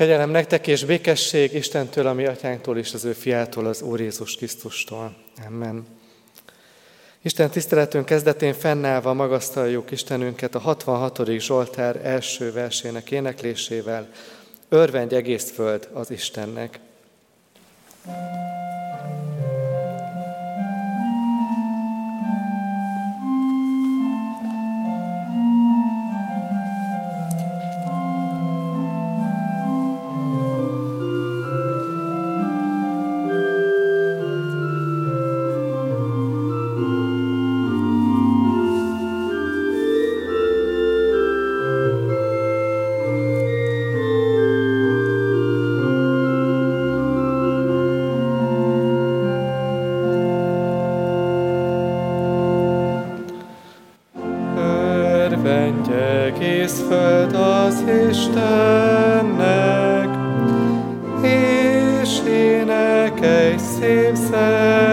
Kegyelem nektek és békesség Istentől, a mi atyánktól és az ő fiától, az Úr Jézus Krisztustól. Amen. Isten tiszteletünk kezdetén fennállva magasztaljuk Istenünket a 66. Zsoltár első versének éneklésével. Örvendj egész föld az Istennek. thank Istennek, és énekelj szép szem.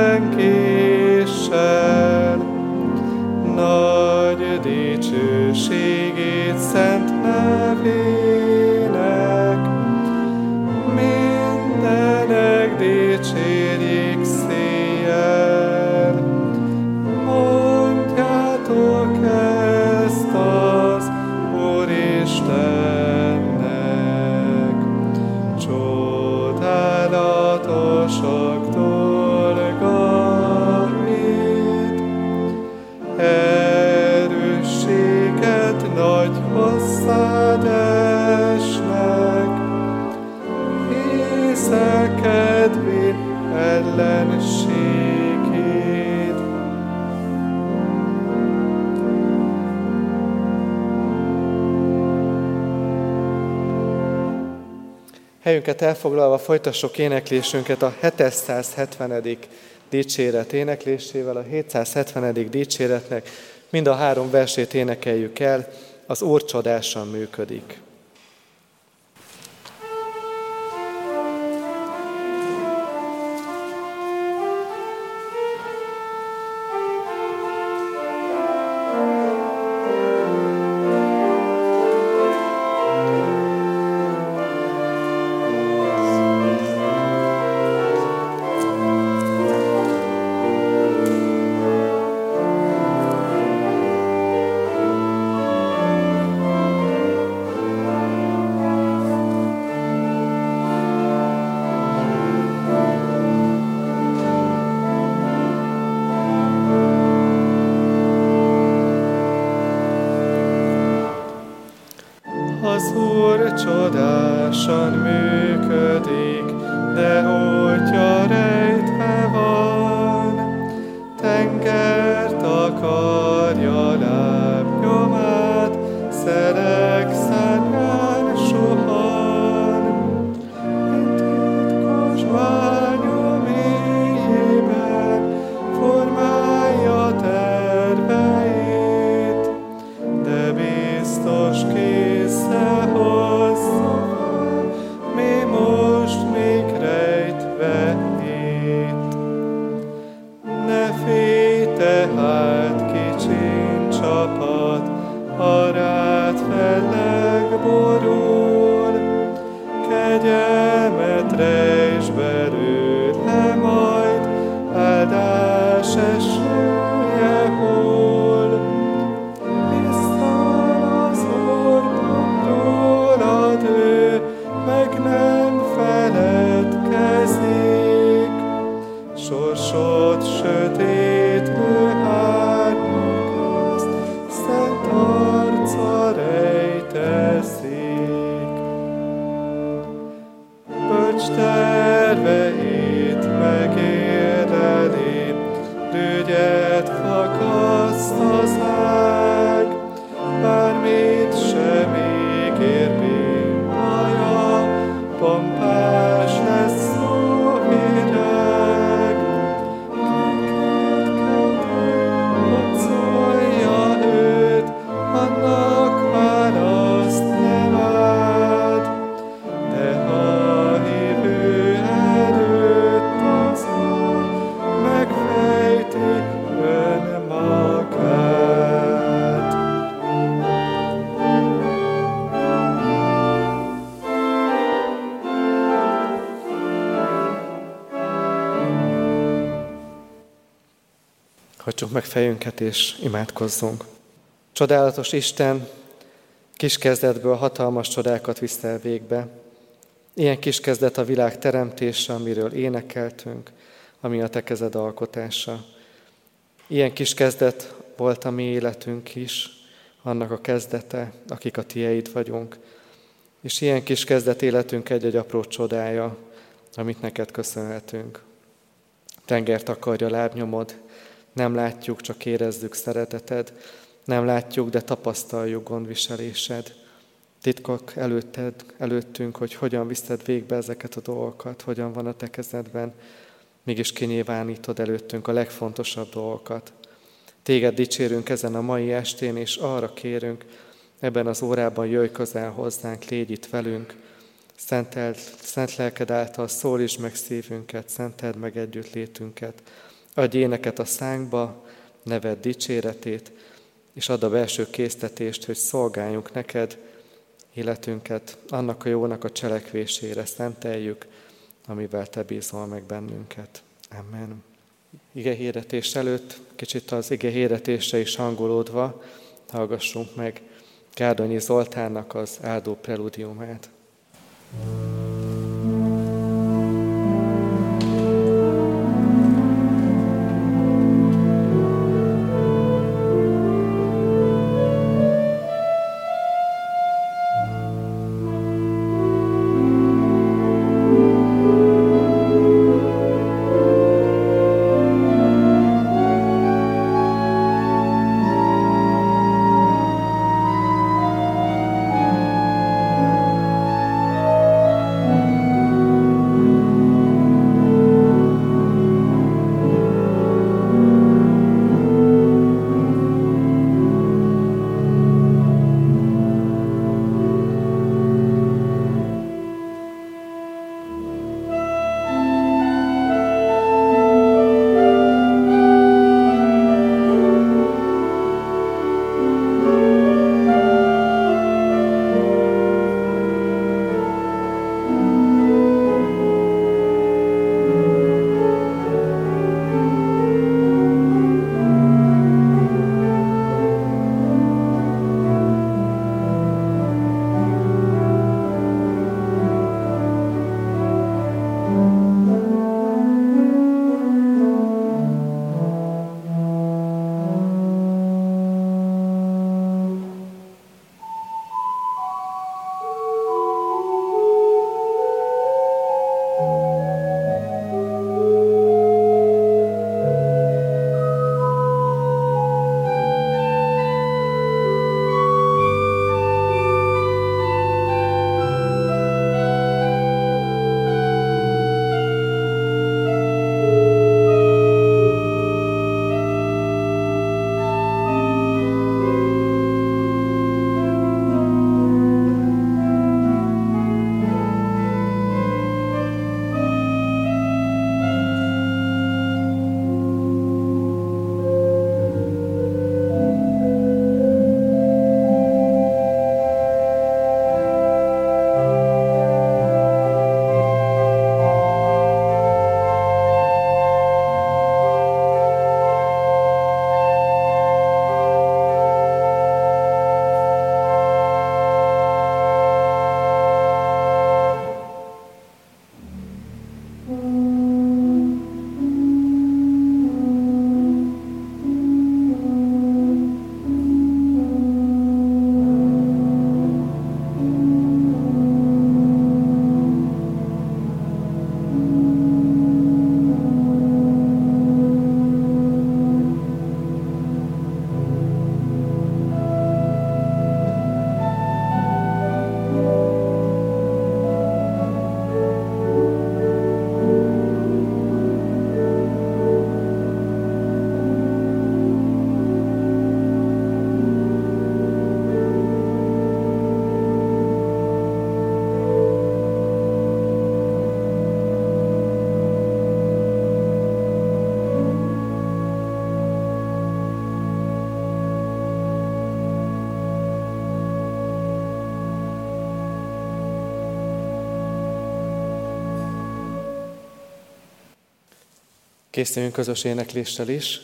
Helyünket elfoglalva folytassuk éneklésünket a 770. dicséret éneklésével, a 770. dicséretnek mind a három versét énekeljük el, az Úr csodásan működik. Az Úr csodásan működik, de hogyha voces. Hagyjuk meg fejünket és imádkozzunk. Csodálatos Isten, kis kezdetből hatalmas csodákat viszel végbe. Ilyen kis kezdet a világ teremtése, amiről énekeltünk, ami a te kezed alkotása. Ilyen kis kezdet volt a mi életünk is, annak a kezdete, akik a tieid vagyunk. És ilyen kis kezdet életünk egy-egy apró csodája, amit neked köszönhetünk. Tengert akarja lábnyomod, nem látjuk, csak érezzük szereteted, nem látjuk, de tapasztaljuk gondviselésed. Titkok előtted, előttünk, hogy hogyan viszed végbe ezeket a dolgokat, hogyan van a te kezedben, mégis kinyilvánítod előttünk a legfontosabb dolgokat. Téged dicsérünk ezen a mai estén, és arra kérünk, ebben az órában jöjj közel hozzánk, légy itt velünk, Szenteld, szent lelked által szólítsd meg szívünket, szenteld meg együtt létünket, adj éneket a szánkba, neved dicséretét, és add a belső késztetést, hogy szolgáljunk neked, életünket annak a jónak a cselekvésére szenteljük, amivel Te bízol meg bennünket. Amen. Ige hirdetés előtt, kicsit az ige hirdetésre is hangolódva, hallgassunk meg Gárdonyi Zoltánnak az áldó preludiumát. thank Készüljünk közös énekléssel is.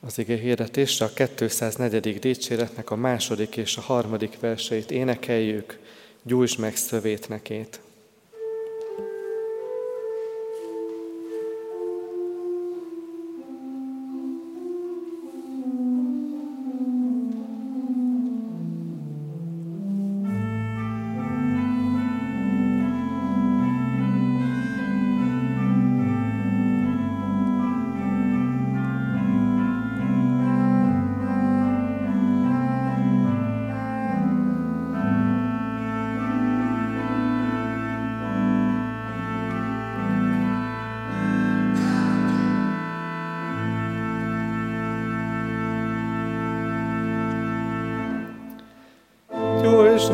az ige hirdetésre a 204. dicséretnek a második és a harmadik verseit énekeljük, gyújtsd meg szövétnekét.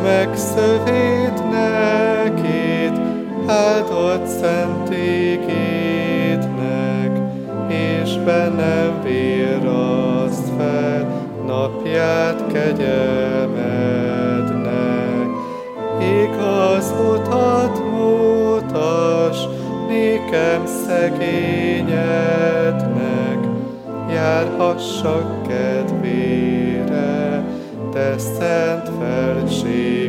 Meg szövét nekét, áldott szentékétnek, és bennem véraszt fel napját kegyelmednek. Igaz utat mutas, nékem szegényednek, járhassak kedvére, te szent sé.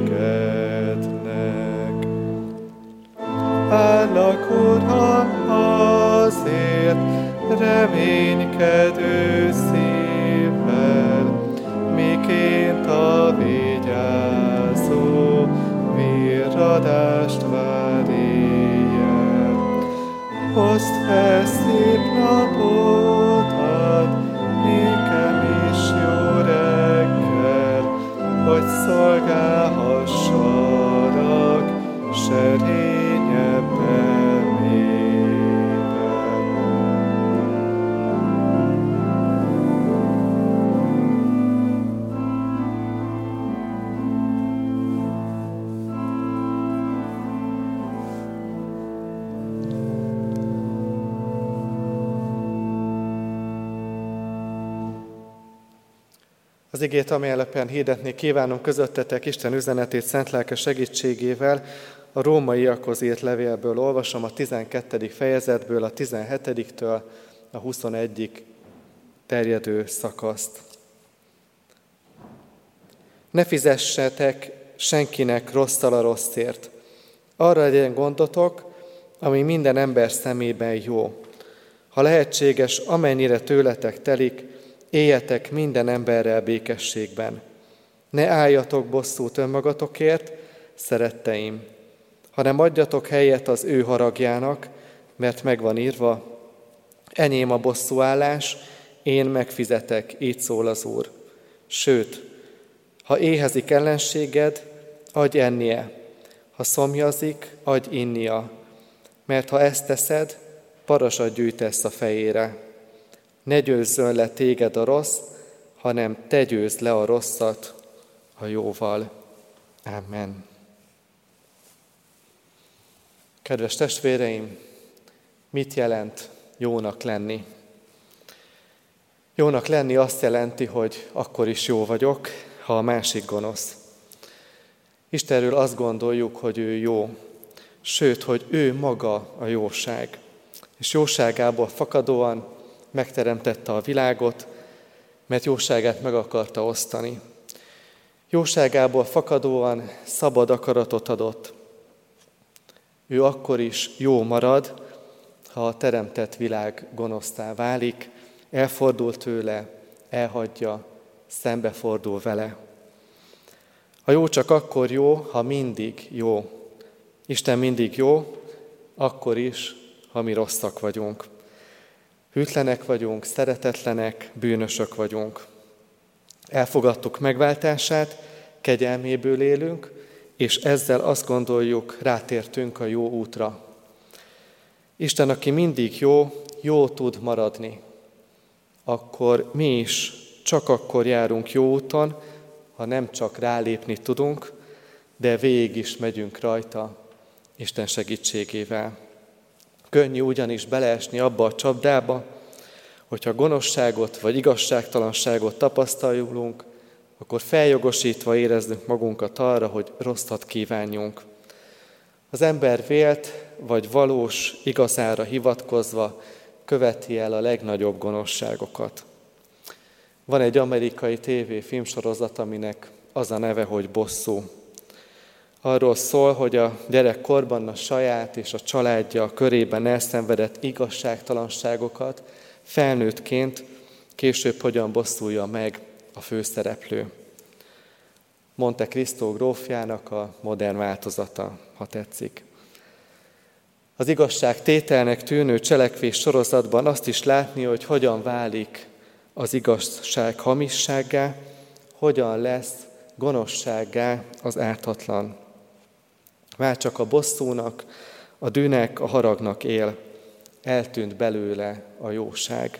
Igét, amely alapján hirdetni kívánom közöttetek Isten üzenetét szent lelke segítségével, a rómaiakhoz írt levélből olvasom a 12. fejezetből, a 17-től a 21 terjedő szakaszt. Ne fizessetek senkinek rosszal a rosszért. Arra legyen gondotok, ami minden ember szemében jó. Ha lehetséges, amennyire tőletek telik, éljetek minden emberrel békességben. Ne álljatok bosszút önmagatokért, szeretteim, hanem adjatok helyet az ő haragjának, mert megvan írva, enyém a bosszúállás, én megfizetek, így szól az Úr. Sőt, ha éhezik ellenséged, adj ennie, ha szomjazik, adj innia, mert ha ezt teszed, parasat gyűjtesz a fejére. Ne győzzön le téged a rossz, hanem te győzd le a rosszat a jóval. Amen. Kedves testvéreim, mit jelent jónak lenni? Jónak lenni azt jelenti, hogy akkor is jó vagyok, ha a másik gonosz. Istenről azt gondoljuk, hogy ő jó, sőt, hogy ő maga a jóság. És jóságából fakadóan megteremtette a világot, mert jóságát meg akarta osztani. Jóságából fakadóan szabad akaratot adott. Ő akkor is jó marad, ha a teremtett világ gonosztá válik, elfordul tőle, elhagyja, szembefordul vele. A jó csak akkor jó, ha mindig jó. Isten mindig jó, akkor is, ha mi rosszak vagyunk. Hűtlenek vagyunk, szeretetlenek, bűnösök vagyunk. Elfogadtuk megváltását, kegyelméből élünk, és ezzel azt gondoljuk, rátértünk a jó útra. Isten, aki mindig jó, jó tud maradni. Akkor mi is csak akkor járunk jó úton, ha nem csak rálépni tudunk, de végig is megyünk rajta Isten segítségével. Könnyű ugyanis beleesni abba a csapdába, hogyha gonoszságot vagy igazságtalanságot tapasztaljunk, akkor feljogosítva érezzük magunkat arra, hogy rosszat kívánjunk. Az ember vélt vagy valós igazára hivatkozva követi el a legnagyobb gonoszságokat. Van egy amerikai TV filmsorozat, aminek az a neve, hogy Bosszú. Arról szól, hogy a gyerekkorban a saját és a családja körében elszenvedett igazságtalanságokat felnőttként később hogyan bosszulja meg a főszereplő. Monte Cristo grófjának a modern változata, ha tetszik. Az igazság tételnek tűnő cselekvés sorozatban azt is látni, hogy hogyan válik az igazság hamissággá, hogyan lesz gonoszsággá az ártatlan. Már csak a bosszúnak, a dűnek, a haragnak él, eltűnt belőle a jóság.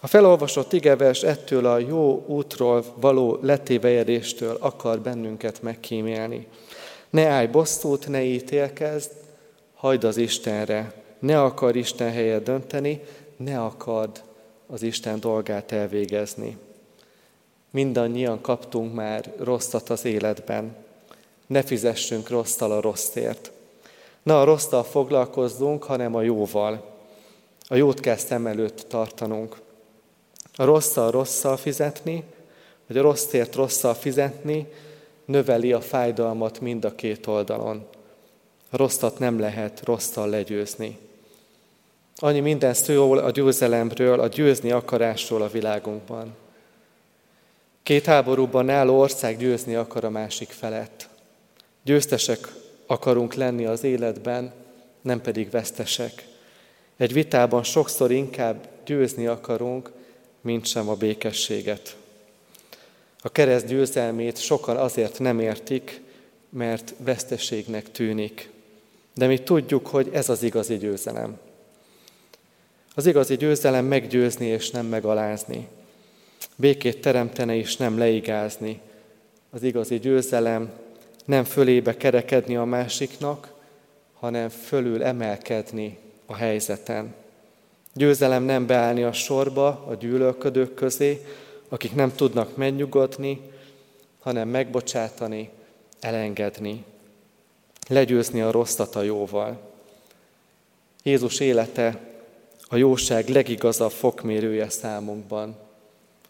A felolvasott igevers ettől a jó útról való letévejedéstől akar bennünket megkímélni. Ne állj bosszút, ne ítélkezd, hagyd az Istenre. Ne akar Isten helyet dönteni, ne akard az Isten dolgát elvégezni. Mindannyian kaptunk már rosszat az életben. Ne fizessünk rosszal a rosszért. Ne a rosszal foglalkozzunk, hanem a jóval. A jót kell szem előtt tartanunk. A rosszal rosszal fizetni, vagy a rosszért rosszal fizetni, növeli a fájdalmat mind a két oldalon. A rosszat nem lehet rosszal legyőzni. Annyi minden szól a győzelemről, a győzni akarásról a világunkban. Két háborúban álló ország győzni akar a másik felett. Győztesek akarunk lenni az életben, nem pedig vesztesek. Egy vitában sokszor inkább győzni akarunk, mint sem a békességet. A kereszt győzelmét sokan azért nem értik, mert veszteségnek tűnik. De mi tudjuk, hogy ez az igazi győzelem. Az igazi győzelem meggyőzni és nem megalázni. Békét teremteni és nem leigázni. Az igazi győzelem nem fölébe kerekedni a másiknak, hanem fölül emelkedni a helyzeten. Győzelem nem beállni a sorba a gyűlölködők közé, akik nem tudnak megnyugodni, hanem megbocsátani, elengedni, legyőzni a rosszat a jóval. Jézus élete a jóság legigazabb fokmérője számunkban.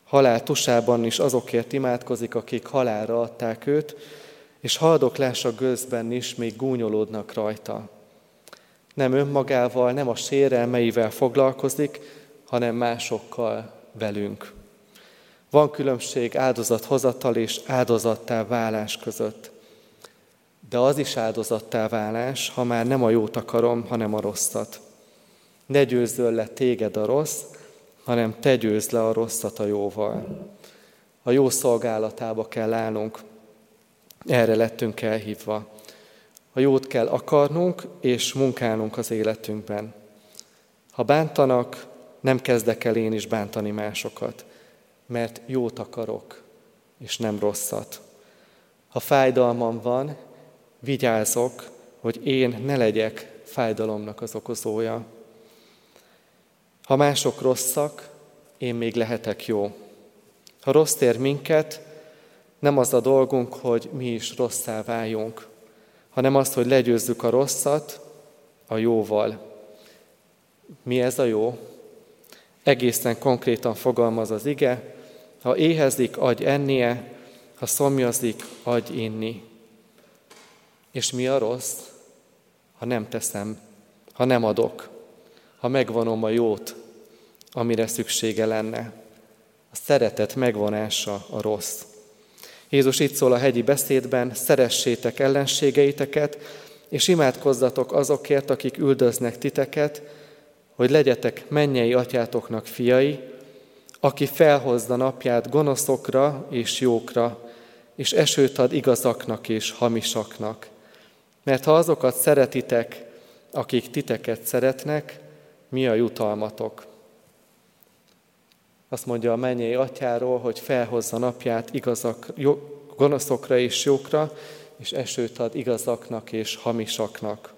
Halál tusában is azokért imádkozik, akik halálra adták őt, és haldoklás a gőzben is még gúnyolódnak rajta. Nem önmagával, nem a sérelmeivel foglalkozik, hanem másokkal velünk. Van különbség áldozathozatal és áldozattá válás között. De az is áldozattá válás, ha már nem a jót akarom, hanem a rosszat. Ne győzzöl le téged a rossz, hanem te győzd le a rosszat a jóval. A jó szolgálatába kell állnunk, erre lettünk elhívva. A jót kell akarnunk és munkálnunk az életünkben. Ha bántanak, nem kezdek el én is bántani másokat, mert jót akarok, és nem rosszat. Ha fájdalmam van, vigyázok, hogy én ne legyek fájdalomnak az okozója. Ha mások rosszak, én még lehetek jó. Ha rossz ér minket, nem az a dolgunk, hogy mi is rosszá váljunk, hanem az, hogy legyőzzük a rosszat a jóval. Mi ez a jó? Egészen konkrétan fogalmaz az ige, ha éhezik, adj ennie, ha szomjazik, adj inni. És mi a rossz? Ha nem teszem, ha nem adok, ha megvonom a jót, amire szüksége lenne. A szeretet megvonása a rossz. Jézus itt szól a hegyi beszédben, szeressétek ellenségeiteket, és imádkozzatok azokért, akik üldöznek titeket, hogy legyetek mennyei atyátoknak fiai, aki felhozza napját gonoszokra és jókra, és esőt ad igazaknak és hamisaknak. Mert ha azokat szeretitek, akik titeket szeretnek, mi a jutalmatok? Azt mondja a mennyei atyáról, hogy felhozza napját igazak, jó, gonoszokra és jókra, és esőt ad igazaknak és hamisaknak.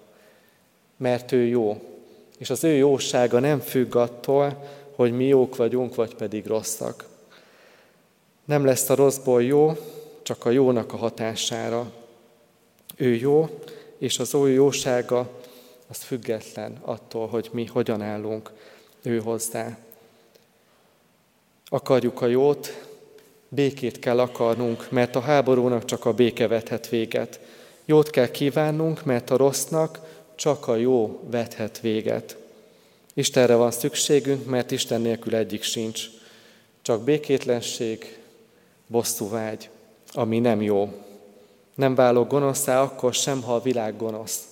Mert ő jó, és az ő jósága nem függ attól, hogy mi jók vagyunk, vagy pedig rosszak. Nem lesz a rosszból jó, csak a jónak a hatására. Ő jó, és az ő jósága az független attól, hogy mi hogyan állunk ő hozzá. Akarjuk a jót, békét kell akarnunk, mert a háborúnak csak a béke vethet véget. Jót kell kívánnunk, mert a rossznak csak a jó vethet véget. Istenre van szükségünk, mert Isten nélkül egyik sincs. Csak békétlenség, bosszúvágy, ami nem jó. Nem válok gonoszá akkor sem, ha a világ gonosz.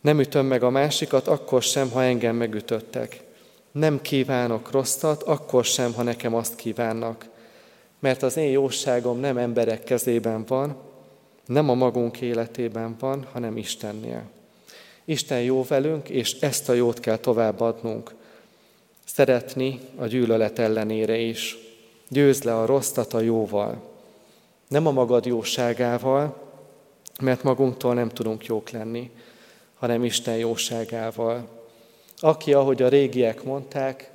Nem ütöm meg a másikat akkor sem, ha engem megütöttek. Nem kívánok rosszat akkor sem, ha nekem azt kívánnak. Mert az én jóságom nem emberek kezében van, nem a magunk életében van, hanem Istennél. Isten jó velünk, és ezt a jót kell továbbadnunk. Szeretni a gyűlölet ellenére is. Győz le a rosszat a jóval. Nem a magad jóságával, mert magunktól nem tudunk jók lenni, hanem Isten jóságával. Aki, ahogy a régiek mondták,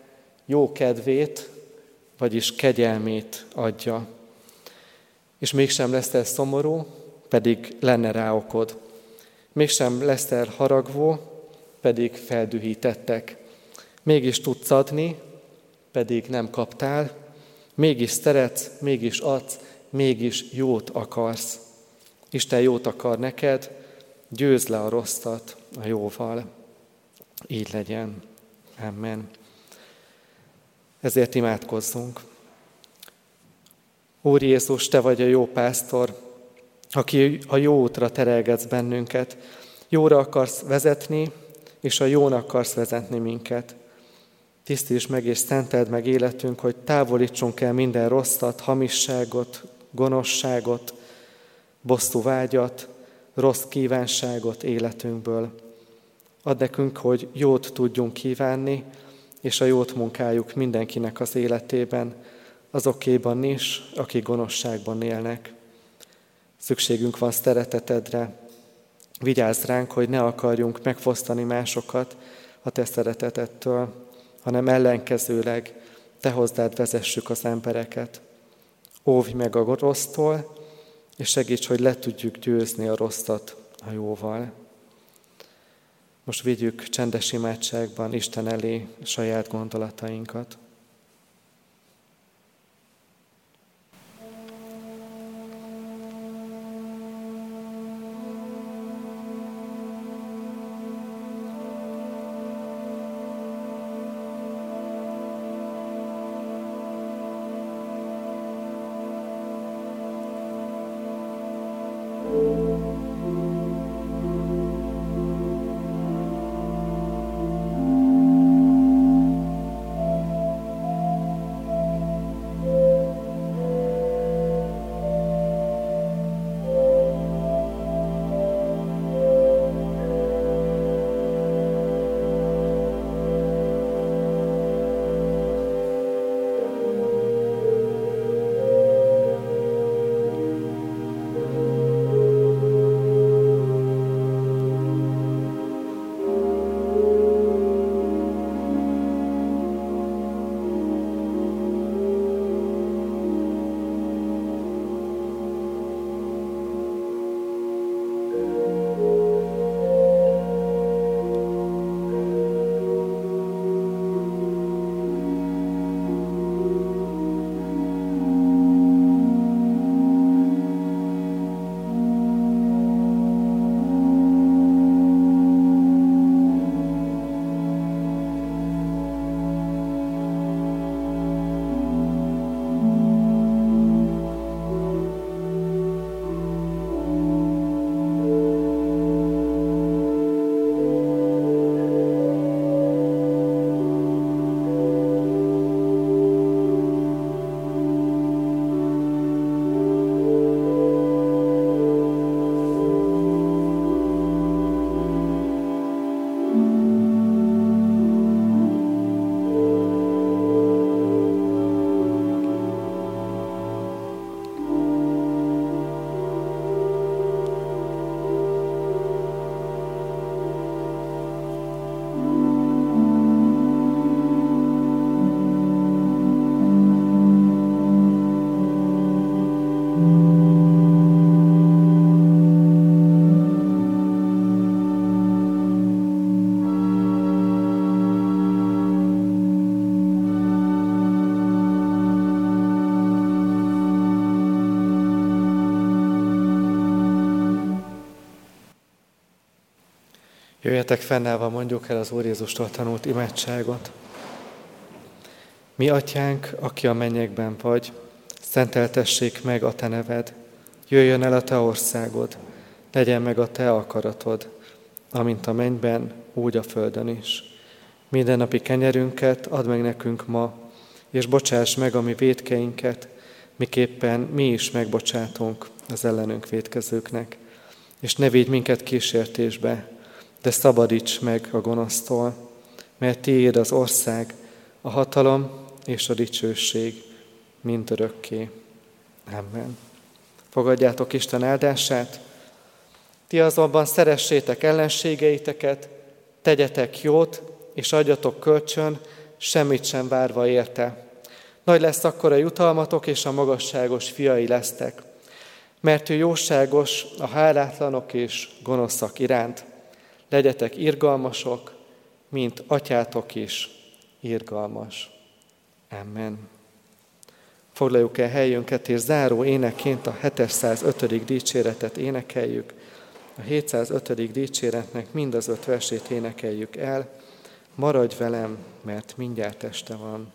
jó kedvét, vagyis kegyelmét adja. És mégsem lesz ez szomorú, pedig lenne rá okod. Mégsem lesz el haragvó, pedig feldühítettek. Mégis tudsz adni, pedig nem kaptál. Mégis szeretsz, mégis adsz, mégis jót akarsz. Isten jót akar neked, győz le a rosszat a jóval. Így legyen. Amen. Ezért imádkozzunk. Úr Jézus, Te vagy a jó pásztor, aki a jó útra terelgetsz bennünket. Jóra akarsz vezetni, és a jónak akarsz vezetni minket. Tisztíts meg és szenteld meg életünk, hogy távolítsunk el minden rosszat, hamisságot, gonoszságot, bosszú vágyat, rossz kívánságot életünkből. Add nekünk, hogy jót tudjunk kívánni, és a jót munkáljuk mindenkinek az életében, azokéban is, akik gonoszságban élnek. Szükségünk van szeretetedre. Vigyázz ránk, hogy ne akarjunk megfosztani másokat a te szeretetettől, hanem ellenkezőleg te hozzád vezessük az embereket. Óvj meg a rossztól, és segíts, hogy le tudjuk győzni a rosszat a jóval. Most vigyük csendes imádságban Isten elé saját gondolatainkat. Jöjjetek fennállva, mondjuk el az Úr Jézustól tanult imádságot. Mi atyánk, aki a mennyekben vagy, szenteltessék meg a te neved, jöjjön el a te országod, legyen meg a te akaratod, amint a mennyben, úgy a földön is. Minden napi kenyerünket add meg nekünk ma, és bocsáss meg a mi védkeinket, miképpen mi is megbocsátunk az ellenünk védkezőknek. És ne védj minket kísértésbe, de szabadíts meg a gonosztól, mert tiéd az ország, a hatalom és a dicsőség mindörökké. Amen. Fogadjátok Isten áldását, ti azonban szeressétek ellenségeiteket, tegyetek jót, és adjatok kölcsön, semmit sem várva érte. Nagy lesz akkor a jutalmatok, és a magasságos fiai lesztek, mert ő jóságos a hálátlanok és gonoszak iránt. Legyetek irgalmasok, mint atyátok is irgalmas. Amen. Foglaljuk el helyünket, és záró éneként a 705. dicséretet énekeljük. A 705. dicséretnek mind az öt versét énekeljük el. Maradj velem, mert mindjárt este van.